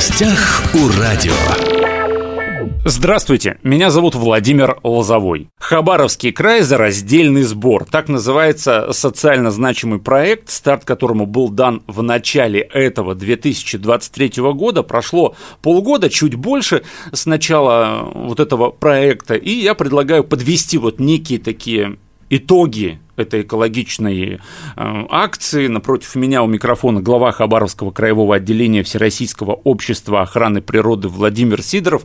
гостях у радио. Здравствуйте, меня зовут Владимир Лозовой. Хабаровский край за раздельный сбор. Так называется социально значимый проект, старт которому был дан в начале этого 2023 года. Прошло полгода, чуть больше с начала вот этого проекта. И я предлагаю подвести вот некие такие итоги этой экологичной э, акции. Напротив меня у микрофона глава Хабаровского краевого отделения Всероссийского общества охраны природы Владимир Сидоров.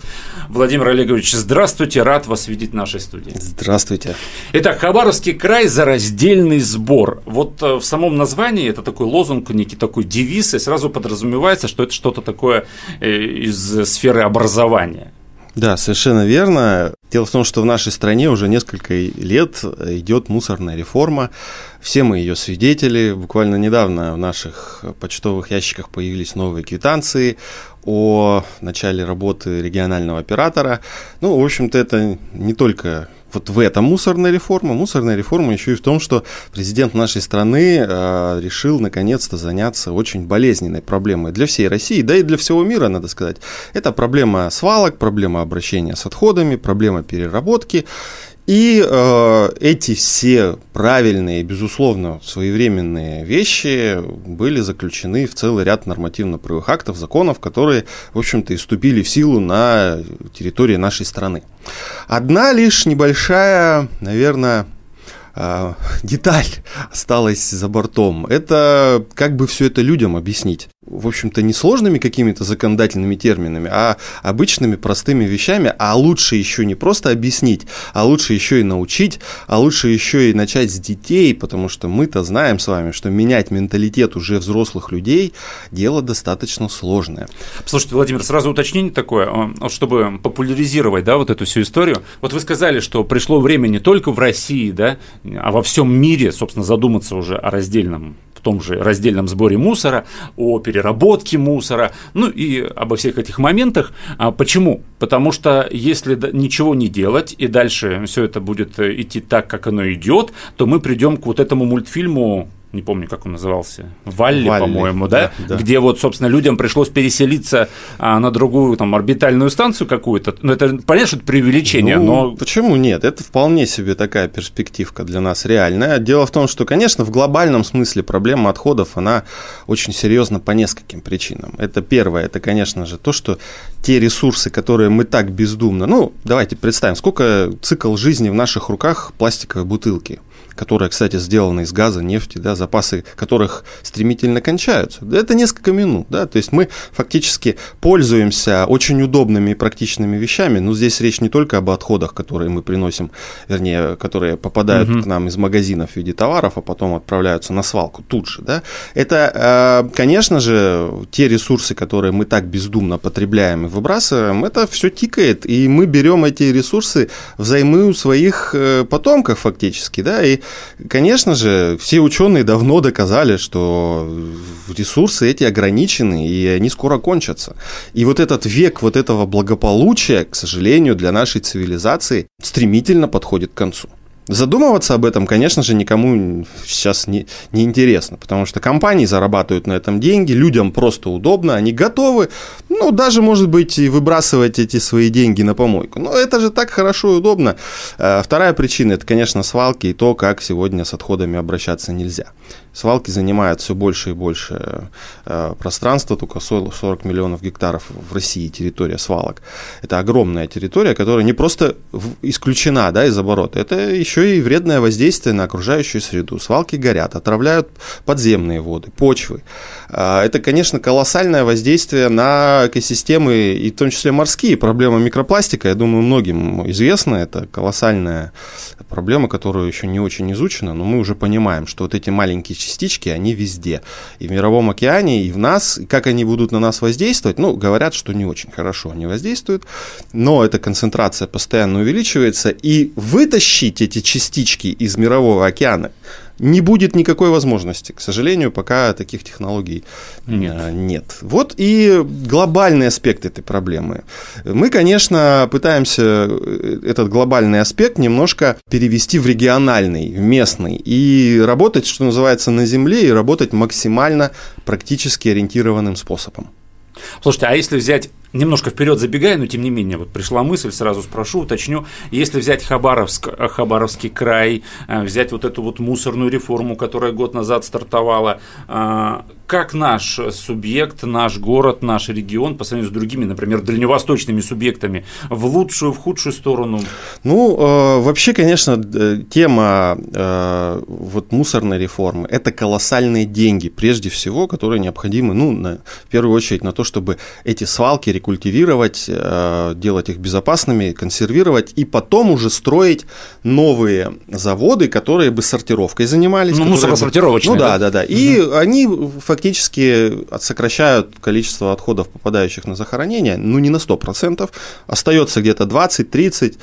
Владимир Олегович, здравствуйте, рад вас видеть в нашей студии. Здравствуйте. Итак, Хабаровский край за раздельный сбор. Вот э, в самом названии это такой лозунг, некий такой девиз, и сразу подразумевается, что это что-то такое э, из сферы образования. Да, совершенно верно. Дело в том, что в нашей стране уже несколько лет идет мусорная реформа. Все мы ее свидетели. Буквально недавно в наших почтовых ящиках появились новые квитанции о начале работы регионального оператора. Ну, в общем-то, это не только вот в этом мусорная реформа. Мусорная реформа еще и в том, что президент нашей страны э, решил наконец-то заняться очень болезненной проблемой для всей России, да и для всего мира, надо сказать. Это проблема свалок, проблема обращения с отходами, проблема переработки. И э, эти все правильные, безусловно, своевременные вещи были заключены в целый ряд нормативно-правовых актов, законов, которые, в общем-то, и вступили в силу на территории нашей страны. Одна лишь небольшая, наверное, э, деталь осталась за бортом. Это как бы все это людям объяснить в общем-то, не сложными какими-то законодательными терминами, а обычными простыми вещами, а лучше еще не просто объяснить, а лучше еще и научить, а лучше еще и начать с детей, потому что мы-то знаем с вами, что менять менталитет уже взрослых людей – дело достаточно сложное. Слушайте, Владимир, сразу уточнение такое, а, чтобы популяризировать, да, вот эту всю историю. Вот вы сказали, что пришло время не только в России, да, а во всем мире, собственно, задуматься уже о раздельном том же раздельном сборе мусора, о переработке мусора, ну и обо всех этих моментах. А почему? Потому что если ничего не делать и дальше все это будет э, идти так, как оно идет, то мы придем к вот этому мультфильму не помню, как он назывался, Валли, Валли по-моему, да? Да, да? Где вот, собственно, людям пришлось переселиться а, на другую там орбитальную станцию какую-то. Ну, это, понятно, что это преувеличение, ну, но... Почему нет? Это вполне себе такая перспективка для нас реальная. Дело в том, что, конечно, в глобальном смысле проблема отходов, она очень серьезна по нескольким причинам. Это первое, это, конечно же, то, что те ресурсы, которые мы так бездумно... Ну, давайте представим, сколько цикл жизни в наших руках пластиковой бутылки – которая, кстати, сделана из газа, нефти, да, запасы которых стремительно кончаются. Это несколько минут, да, то есть мы фактически пользуемся очень удобными и практичными вещами, но здесь речь не только об отходах, которые мы приносим, вернее, которые попадают угу. к нам из магазинов в виде товаров, а потом отправляются на свалку тут же, да. Это, э, конечно же, те ресурсы, которые мы так бездумно потребляем и выбрасываем, это все тикает, и мы берем эти ресурсы взаймы у своих э, потомков фактически, да, и конечно же, все ученые давно доказали, что ресурсы эти ограничены, и они скоро кончатся. И вот этот век вот этого благополучия, к сожалению, для нашей цивилизации стремительно подходит к концу. Задумываться об этом, конечно же, никому сейчас не, не интересно, потому что компании зарабатывают на этом деньги, людям просто удобно, они готовы, ну, даже, может быть, и выбрасывать эти свои деньги на помойку. Но это же так хорошо и удобно. Э, вторая причина – это, конечно, свалки и то, как сегодня с отходами обращаться нельзя. Свалки занимают все больше и больше э, пространства, только 40 миллионов гектаров в России территория свалок. Это огромная территория, которая не просто исключена да, из оборота, это еще и вредное воздействие на окружающую среду. Свалки горят, отравляют подземные воды, почвы. Э, это, конечно, колоссальное воздействие на экосистемы, и в том числе морские. Проблема микропластика, я думаю, многим известна. Это колоссальная проблема, которая еще не очень изучена, но мы уже понимаем, что вот эти маленькие частички, они везде. И в Мировом океане, и в нас. Как они будут на нас воздействовать? Ну, говорят, что не очень хорошо они воздействуют, но эта концентрация постоянно увеличивается, и вытащить эти частички из Мирового океана не будет никакой возможности. К сожалению, пока таких технологий нет. А, нет. Вот и глобальный аспект этой проблемы. Мы, конечно, пытаемся э, этот глобальный аспект немножко перевести в региональный, в местный, и работать, что называется, на земле, и работать максимально практически ориентированным способом. Слушайте, а если взять немножко вперед забегая, но тем не менее, вот пришла мысль, сразу спрошу, уточню. Если взять Хабаровск, Хабаровский край, э, взять вот эту вот мусорную реформу, которая год назад стартовала, э, как наш субъект, наш город, наш регион по сравнению с другими, например, дальневосточными субъектами, в лучшую, в худшую сторону? Ну, э, вообще, конечно, тема вот мусорной реформы – это колоссальные деньги, прежде всего, которые необходимы, ну, на, в первую очередь, на то, чтобы эти свалки рекультивировать, э, делать их безопасными, консервировать, и потом уже строить новые заводы, которые бы сортировкой занимались. Ну, мусоросортировочные. Ну, да, да, да. И угу. они фактически сокращают количество отходов, попадающих на захоронение, ну, не на 100%, остается где-то 20-30,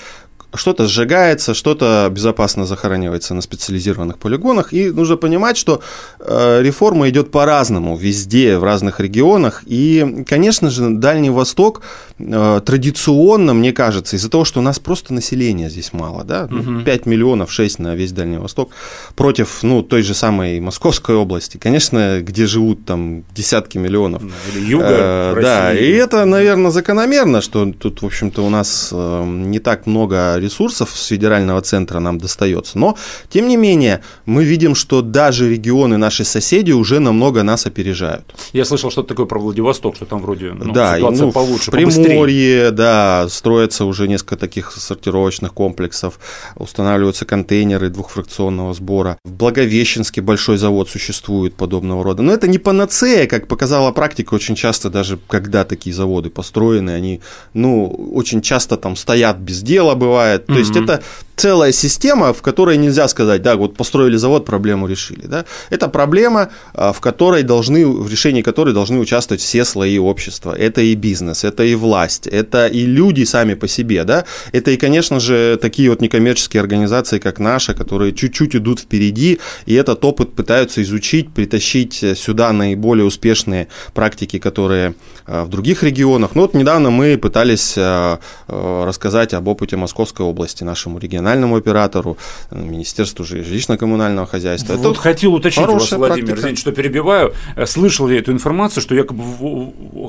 что-то сжигается, что-то безопасно захоранивается на специализированных полигонах. И нужно понимать, что э, реформа идет по-разному везде, в разных регионах. И, конечно же, Дальний Восток э, традиционно, мне кажется, из-за того, что у нас просто населения здесь мало, да, угу. 5 миллионов, 6 на весь Дальний Восток, против, ну, той же самой Московской области, конечно, где живут там десятки миллионов. Или юга э, Да, и это, наверное, закономерно, что тут, в общем-то, у нас э, не так много ресурсов с федерального центра нам достается. Но, тем не менее, мы видим, что даже регионы, наши соседи уже намного нас опережают. Я слышал что-то такое про Владивосток, что там вроде ну, да, ситуация ну, получше, в Приморье, да, строятся уже несколько таких сортировочных комплексов, устанавливаются контейнеры двухфракционного сбора. В Благовещенске большой завод существует подобного рода. Но это не панацея, как показала практика, очень часто даже когда такие заводы построены, они, ну, очень часто там стоят без дела, бывает, бывает. То mm-hmm. есть это целая система, в которой нельзя сказать, да, вот построили завод, проблему решили. Да? Это проблема, а, в которой должны, в решении которой должны участвовать все слои общества. Это и бизнес, это и власть, это и люди сами по себе. Да? Это и, конечно же, такие вот некоммерческие организации, как наша, которые чуть-чуть идут впереди, и этот опыт пытаются изучить, притащить сюда наиболее успешные практики, которые а, в других регионах. Ну вот недавно мы пытались а, рассказать об опыте Московской области нашему региональному региональному оператору, Министерству жилищно-коммунального хозяйства. Вот Это хотел уточнить вас, Владимир, практика. извините, что перебиваю. Э, слышал я эту информацию, что якобы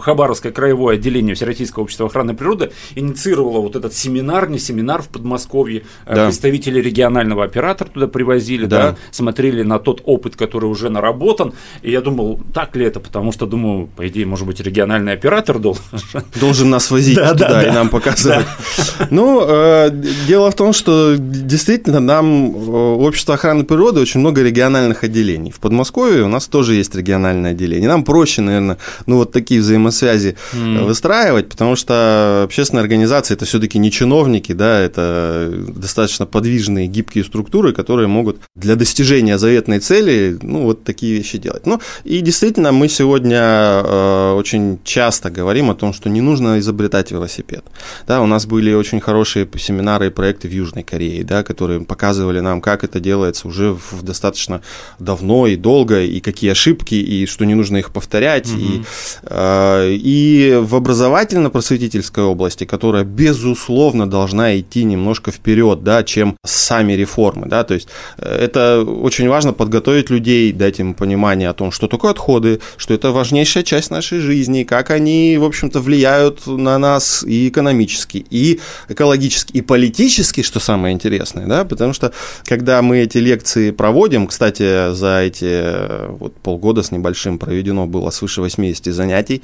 Хабаровское краевое отделение Всероссийского общества охраны природы инициировало вот этот семинар, не семинар в Подмосковье. Э, да. Представители регионального оператора туда привозили, да. да, смотрели на тот опыт, который уже наработан. И я думал, так ли это, потому что, думаю, по идее, может быть, региональный оператор должен... Должен нас возить да, туда да, и да. нам показывать. Да. Ну, э, дело в том, что действительно нам э, общество охраны природы очень много региональных отделений. В Подмосковье у нас тоже есть региональное отделение. Нам проще, наверное, ну вот такие взаимосвязи mm. выстраивать, потому что общественные организации это все-таки не чиновники, да, это достаточно подвижные, гибкие структуры, которые могут для достижения заветной цели, ну вот такие вещи делать. Ну и действительно мы сегодня э, очень часто говорим о том, что не нужно изобретать велосипед. Да, у нас были очень хорошие семинары и проекты в Южной Кореи, да, которые показывали нам, как это делается уже в достаточно давно и долго, и какие ошибки, и что не нужно их повторять. Угу. И, э, и в образовательно-просветительской области, которая, безусловно, должна идти немножко вперед, да, чем сами реформы. Да, то есть э, это очень важно подготовить людей, дать им понимание о том, что такое отходы, что это важнейшая часть нашей жизни, как они, в общем-то, влияют на нас и экономически, и экологически, и политически, что самое самое интересное, да, потому что когда мы эти лекции проводим, кстати, за эти э, вот полгода с небольшим проведено было свыше 80 занятий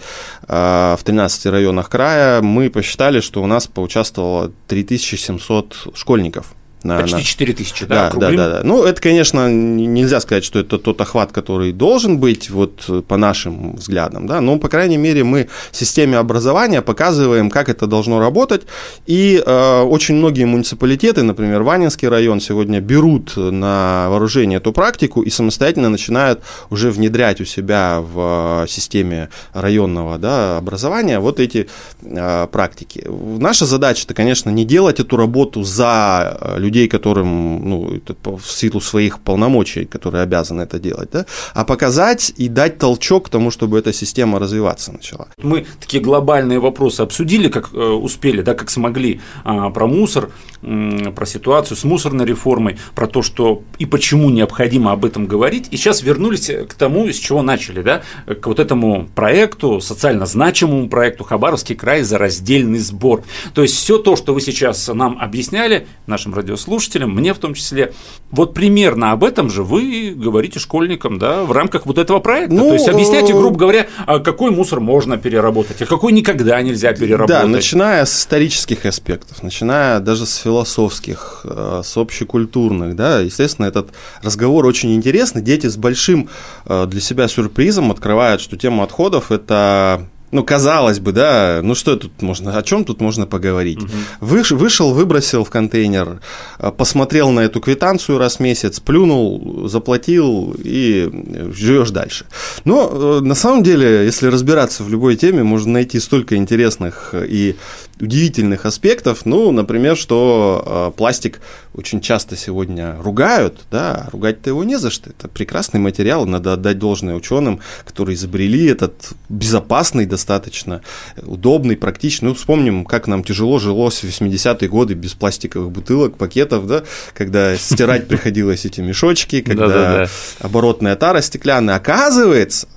э, в 13 районах края, мы посчитали, что у нас поучаствовало 3700 школьников на, Почти на... 4 тысячи, да? Да, да, да, да. Ну, это, конечно, нельзя сказать, что это тот охват, который должен быть, вот по нашим взглядам, да, но, по крайней мере, мы в системе образования показываем, как это должно работать, и э, очень многие муниципалитеты, например, Ванинский район сегодня берут на вооружение эту практику и самостоятельно начинают уже внедрять у себя в системе районного да, образования вот эти э, практики. Наша задача, это, конечно, не делать эту работу за людей, людей, которым, ну, в силу своих полномочий, которые обязаны это делать, да, а показать и дать толчок к тому, чтобы эта система развиваться начала. Мы такие глобальные вопросы обсудили, как э, успели, да, как смогли, а, про мусор, про ситуацию с мусорной реформой, про то, что и почему необходимо об этом говорить. И сейчас вернулись к тому, с чего начали, да, к вот этому проекту, социально значимому проекту Хабаровский край за раздельный сбор. То есть все то, что вы сейчас нам объясняли, нашим радиослушателям, мне в том числе, вот примерно об этом же вы говорите школьникам, да, в рамках вот этого проекта. Ну, то есть объясняйте, грубо говоря, а какой мусор можно переработать, а какой никогда нельзя переработать. Да, начиная с исторических аспектов, начиная даже с философских, э, с общекультурных, да, естественно, этот разговор очень интересный. Дети с большим э, для себя сюрпризом открывают, что тема отходов – это ну, казалось бы, да, ну что тут можно, о чем тут можно поговорить? Угу. Выш, вышел, выбросил в контейнер, э, посмотрел на эту квитанцию раз в месяц, плюнул, заплатил и живешь дальше. Но на самом деле, если разбираться в любой теме, можно найти столько интересных и удивительных аспектов, ну, например, что э, пластик очень часто сегодня ругают, да, ругать-то его не за что, это прекрасный материал, надо отдать должное ученым, которые изобрели этот безопасный, достаточно удобный, практичный, ну, вспомним, как нам тяжело жилось в 80-е годы без пластиковых бутылок, пакетов, да, когда стирать приходилось эти мешочки, когда оборотная тара стеклянная, оказывается,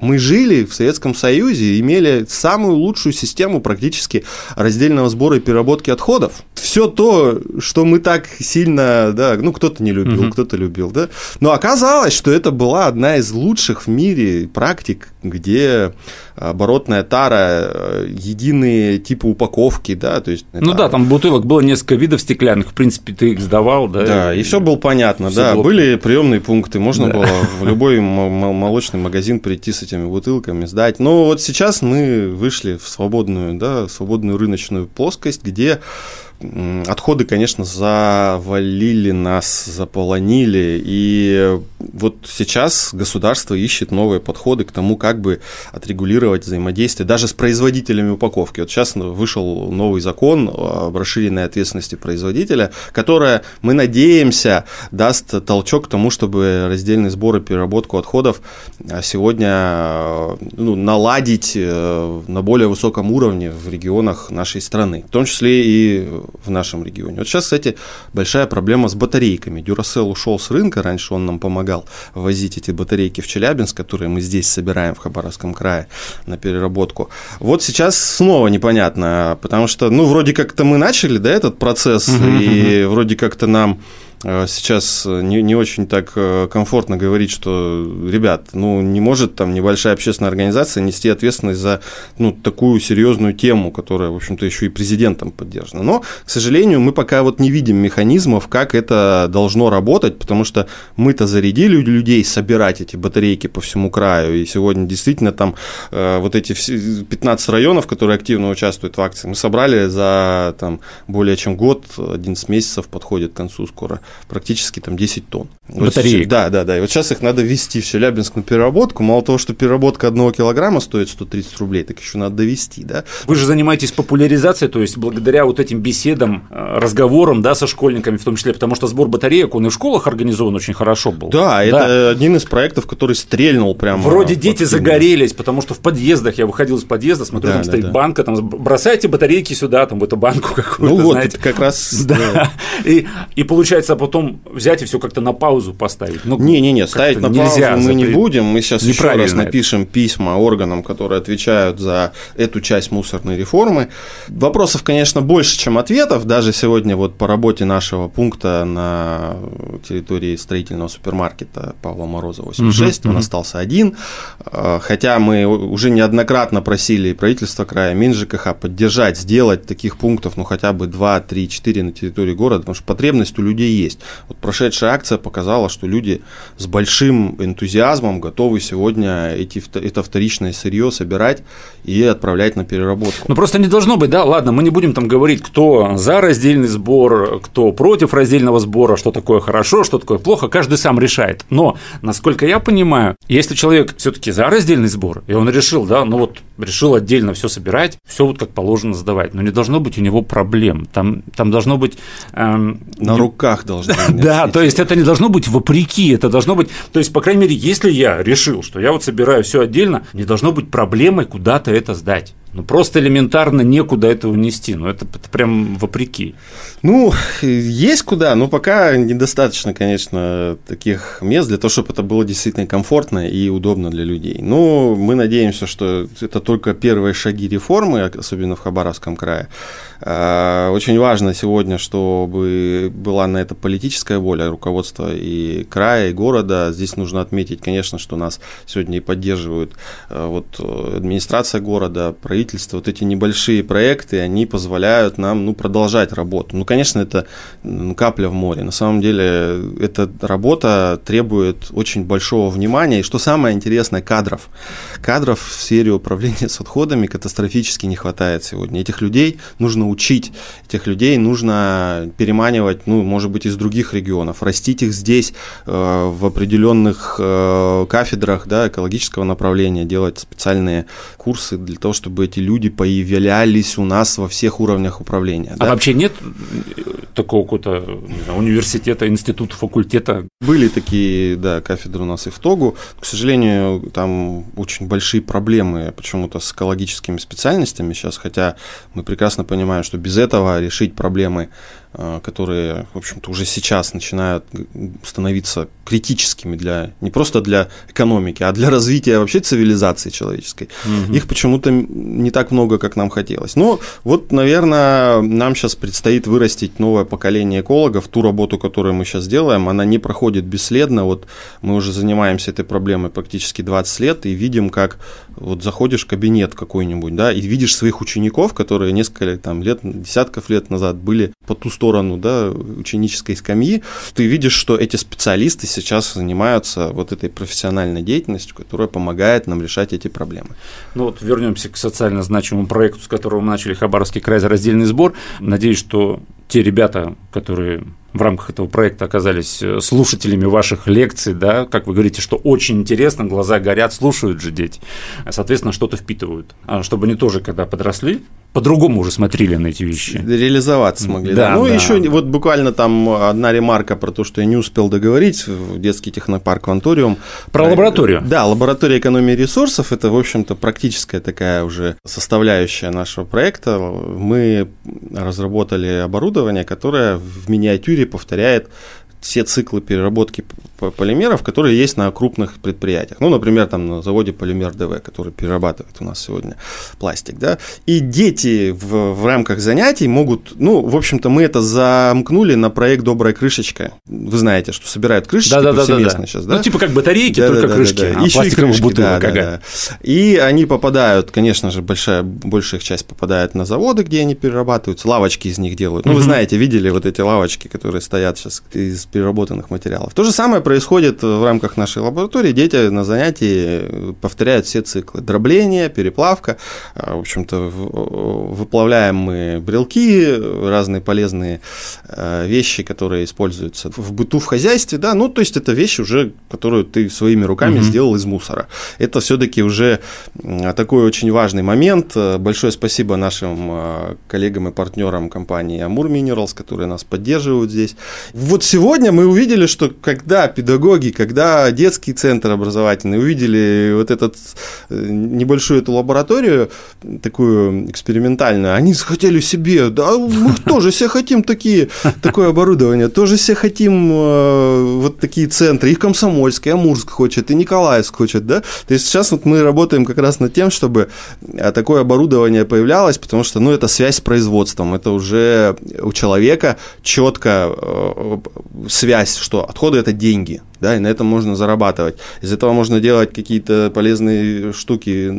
мы жили в Советском Союзе, имели самую лучшую систему практически раздельного сбора и переработки отходов. Все то, что мы так сильно, да, ну кто-то не любил, угу. кто-то любил, да. Но оказалось, что это была одна из лучших в мире практик, где оборотная тара, э, единые типы упаковки, да, то есть... Ну да, там бутылок было несколько видов стеклянных, в принципе, ты их сдавал, да? Да, и, и все было понятно, да, было... были приемные пункты, можно да. было в любой молочный магазин прийти с этими бутылками, сдать. Но вот сейчас мы вышли в свободную, да, свободную рыночную плоскость, где Отходы, конечно, завалили нас, заполонили, и вот сейчас государство ищет новые подходы к тому, как бы отрегулировать взаимодействие даже с производителями упаковки. Вот сейчас вышел новый закон об расширенной ответственности производителя, которая, мы надеемся, даст толчок к тому, чтобы раздельный сбор и переработку отходов а, сегодня ну, наладить э, на более высоком уровне в регионах нашей страны, в том числе и в нашем регионе. Вот сейчас, кстати, большая проблема с батарейками. Duracell ушел с рынка, раньше он нам помогал возить эти батарейки в Челябинск, которые мы здесь собираем в Хабаровском крае на переработку. Вот сейчас снова непонятно, потому что, ну, вроде как-то мы начали, да, этот процесс, и вроде как-то нам сейчас не, не очень так э, комфортно говорить, что, ребят, ну, не может там небольшая общественная организация нести ответственность за ну, такую серьезную тему, которая, в общем-то, еще и президентом поддержана. Но, к сожалению, мы пока вот не видим механизмов, как это должно работать, потому что мы-то зарядили людей собирать эти батарейки по всему краю, и сегодня действительно там э, вот эти 15 районов, которые активно участвуют в акции, мы собрали за там более чем год, 11 месяцев подходит к концу скоро практически там 10 тонн. Батареек. Вот, да, да, да. И вот сейчас их надо везти в Челябинск на переработку. Мало того, что переработка одного килограмма стоит 130 рублей, так еще надо довести, да. Вы же занимаетесь популяризацией, то есть благодаря вот этим беседам, э, разговорам, да, со школьниками в том числе, потому что сбор батареек, он и в школах организован очень хорошо был. Да, да. это один из проектов, который стрельнул прямо. Вроде дети загорелись, потому что в подъездах, я выходил из подъезда, смотрю, да, там да, стоит да. банка, там бросайте батарейки сюда, там в эту банку какую-то, Ну вот, знаете. как раз. Да. да. И, и получается потом взять и все как-то на паузу поставить. Ну, Не-не-не, ставить на нельзя паузу мы не будем. Мы сейчас еще раз напишем это. письма органам, которые отвечают за эту часть мусорной реформы. Вопросов, конечно, больше, чем ответов. Даже сегодня вот по работе нашего пункта на территории строительного супермаркета Павла Мороза 86, угу, он угу. остался один. А, хотя мы уже неоднократно просили правительство края, МинЖКХ поддержать, сделать таких пунктов, ну хотя бы 2, 3, 4 на территории города, потому что потребность у людей есть. Вот прошедшая акция показала, что люди с большим энтузиазмом готовы сегодня эти, это вторичное сырье собирать и отправлять на переработку. Ну просто не должно быть, да, ладно, мы не будем там говорить, кто за раздельный сбор, кто против раздельного сбора, что такое хорошо, что такое плохо, каждый сам решает. Но, насколько я понимаю, если человек все-таки за раздельный сбор, и он решил, да, ну вот решил отдельно все собирать, все вот как положено сдавать, но не должно быть у него проблем. Там, там должно быть... Эм, на не... руках должно быть. Да, то есть это не должно быть вопреки, это должно быть... То есть, по крайней мере, если я решил, что я вот собираю все отдельно, не должно быть проблемой куда-то это сдать. Ну, просто элементарно некуда этого нести. Ну, это, это прям вопреки. Ну, есть куда, но пока недостаточно, конечно, таких мест для того, чтобы это было действительно комфортно и удобно для людей. Но мы надеемся, что это только первые шаги реформы, особенно в Хабаровском крае. А, очень важно сегодня, чтобы была на это политическая воля руководства и края, и города. Здесь нужно отметить, конечно, что нас сегодня и поддерживают а, вот, администрация города, правительство. Вот эти небольшие проекты, они позволяют нам ну, продолжать работу. Ну, конечно, это капля в море. На самом деле, эта работа требует очень большого внимания. И что самое интересное, кадров. Кадров в сфере управления с отходами катастрофически не хватает сегодня. Этих людей нужно учить этих людей, нужно переманивать, ну, может быть, из других регионов, растить их здесь э, в определенных э, кафедрах да, экологического направления, делать специальные курсы для того, чтобы эти люди появлялись у нас во всех уровнях управления. А да? вообще нет такого какого-то университета, института, факультета? Были такие, да, кафедры у нас и в ТОГУ. К сожалению, там очень большие проблемы почему-то с экологическими специальностями сейчас, хотя мы прекрасно понимаем, что без этого решить проблемы Э, которые, в общем-то, уже сейчас начинают становиться критическими для не просто для экономики, а для развития вообще цивилизации человеческой. Угу. Их почему-то не так много, как нам хотелось. Но вот, наверное, нам сейчас предстоит вырастить новое поколение экологов. Ту работу, которую мы сейчас делаем, она не проходит бесследно. Вот мы уже занимаемся этой проблемой практически 20 лет и видим, как вот заходишь в кабинет какой-нибудь, да, и видишь своих учеников, которые несколько там, лет, десятков лет назад были по ту сторону да, ученической скамьи, ты видишь, что эти специалисты сейчас занимаются вот этой профессиональной деятельностью, которая помогает нам решать эти проблемы. Ну вот вернемся к социально значимому проекту, с которого мы начали Хабаровский край за раздельный сбор. Надеюсь, что те ребята, которые в рамках этого проекта оказались э, слушателями ваших лекций, да, как вы говорите, что очень интересно, глаза горят, слушают же дети, соответственно, что-то впитывают, а чтобы они тоже, когда подросли, по-другому уже смотрели на эти вещи. Реализоваться смогли. Да, да. Ну, да. еще вот буквально там одна ремарка про то, что я не успел договорить в детский технопарк Ванториум. Про лабораторию. Да, лаборатория экономии ресурсов – это, в общем-то, практическая такая уже составляющая нашего проекта. Мы разработали оборудование, которое в миниатюре повторяет все циклы переработки полимеров, которые есть на крупных предприятиях. Ну, например, там на заводе Полимер ДВ, который перерабатывает у нас сегодня пластик, да. И дети в, в рамках занятий могут, ну, в общем-то, мы это замкнули на проект «Добрая крышечка». Вы знаете, что собирают крышечки да, да, повсеместно да, да, сейчас, да? Ну, типа как батарейки, да, только да, крышки, да, да. а Еще пластиковые крышки, бутылок. Да, да, да. И они попадают, конечно же, большая, большая их часть попадает на заводы, где они перерабатываются, лавочки из них делают. Ну, угу. вы знаете, видели вот эти лавочки, которые стоят сейчас из переработанных материалов. То же самое происходит в рамках нашей лаборатории. Дети на занятии повторяют все циклы. Дробление, переплавка. А, в общем-то, выплавляем мы брелки, разные полезные а, вещи, которые используются в быту, в хозяйстве. Да? Ну, то есть, это вещи уже, которую ты своими руками угу. сделал из мусора. Это все-таки уже такой очень важный момент. Большое спасибо нашим а, коллегам и партнерам компании Амур Minerals, которые нас поддерживают здесь. Вот сегодня мы увидели, что когда педагоги, когда детский центр образовательный увидели вот этот э, небольшую эту лабораторию, такую экспериментальную, они захотели себе, да, мы тоже все хотим такие, такое оборудование, тоже все хотим э, вот такие центры, и Комсомольск, и Амурск хочет, и Николаевск хочет, да, то есть сейчас вот мы работаем как раз над тем, чтобы э, такое оборудование появлялось, потому что, ну, это связь с производством, это уже у человека четко связь, что отходы это деньги, да, и на этом можно зарабатывать. Из этого можно делать какие-то полезные штуки,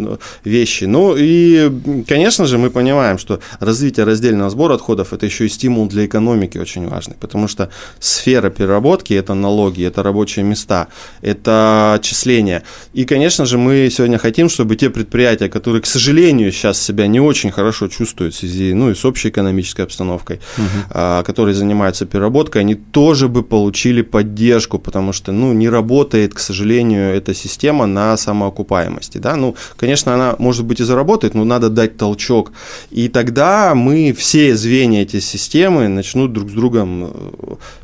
вещи. Ну и, конечно же, мы понимаем, что развитие раздельного сбора отходов – это еще и стимул для экономики очень важный, потому что сфера переработки – это налоги, это рабочие места, это отчисления. И, конечно же, мы сегодня хотим, чтобы те предприятия, которые, к сожалению, сейчас себя не очень хорошо чувствуют в связи, ну и с общей экономической обстановкой, угу. которые занимаются переработкой, они тоже бы получили поддержку, потому что что ну, не работает, к сожалению, эта система на самоокупаемости. Да? Ну, конечно, она, может быть, и заработает, но надо дать толчок. И тогда мы, все звенья этой системы начнут друг с другом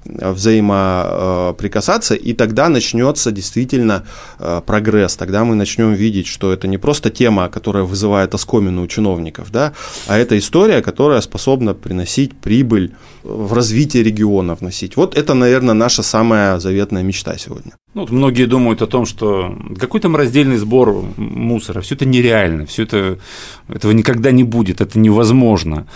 э, взаимоприкасаться, и тогда начнется действительно э, прогресс. Тогда мы начнем видеть, что это не просто тема, которая вызывает оскомину у чиновников, да, а это история, которая способна приносить прибыль в развитие региона вносить. Вот это, наверное, наша самая заветная мечта сегодня. Ну, вот многие думают о том, что какой там раздельный сбор мусора, все это нереально, все это этого никогда не будет, это невозможно.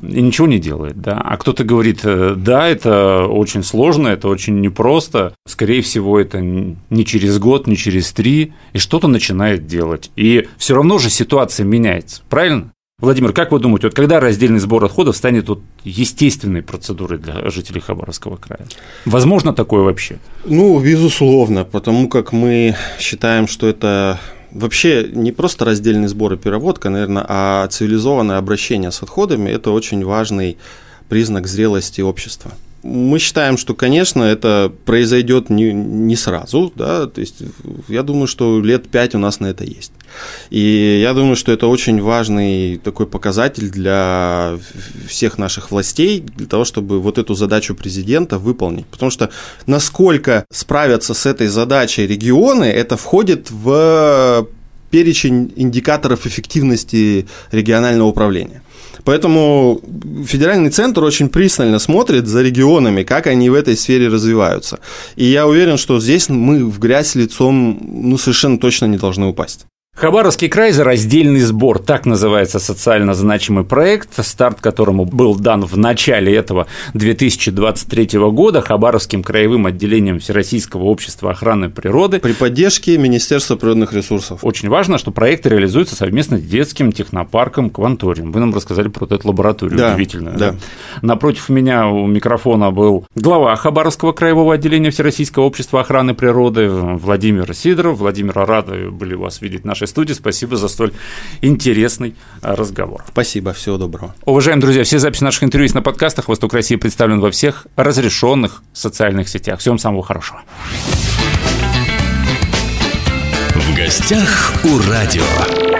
И ничего не делает, да. А кто-то говорит, э, да, это очень сложно, это очень непросто, скорее всего, это не через год, не через три, и что-то начинает делать. И все равно же ситуация меняется, правильно? Владимир, как вы думаете, вот когда раздельный сбор отходов станет вот естественной процедурой для жителей Хабаровского края? Возможно такое вообще? Ну, безусловно, потому как мы считаем, что это вообще не просто раздельный сбор и переработка, наверное, а цивилизованное обращение с отходами – это очень важный признак зрелости общества. Мы считаем, что, конечно, это произойдет не, не сразу, да, то есть я думаю, что лет пять у нас на это есть. И я думаю, что это очень важный такой показатель для всех наших властей, для того, чтобы вот эту задачу президента выполнить. Потому что насколько справятся с этой задачей регионы, это входит в перечень индикаторов эффективности регионального управления. Поэтому федеральный центр очень пристально смотрит за регионами, как они в этой сфере развиваются. И я уверен, что здесь мы в грязь лицом ну, совершенно точно не должны упасть. Хабаровский край за раздельный сбор, так называется социально значимый проект, старт которому был дан в начале этого 2023 года Хабаровским краевым отделением Всероссийского общества охраны природы. При поддержке Министерства природных ресурсов. Очень важно, что проект реализуется совместно с детским технопарком Кванториум. Вы нам рассказали про эту лабораторию да, удивительную. Да. Напротив меня у микрофона был глава Хабаровского краевого отделения Всероссийского общества охраны природы Владимир Сидоров. Владимир, рады были вас видеть в нашей студии. Спасибо за столь интересный а, разговор. Спасибо, всего доброго. Уважаемые друзья, все записи наших интервью есть на подкастах. Восток России представлен во всех разрешенных социальных сетях. Всем самого хорошего. В гостях у радио.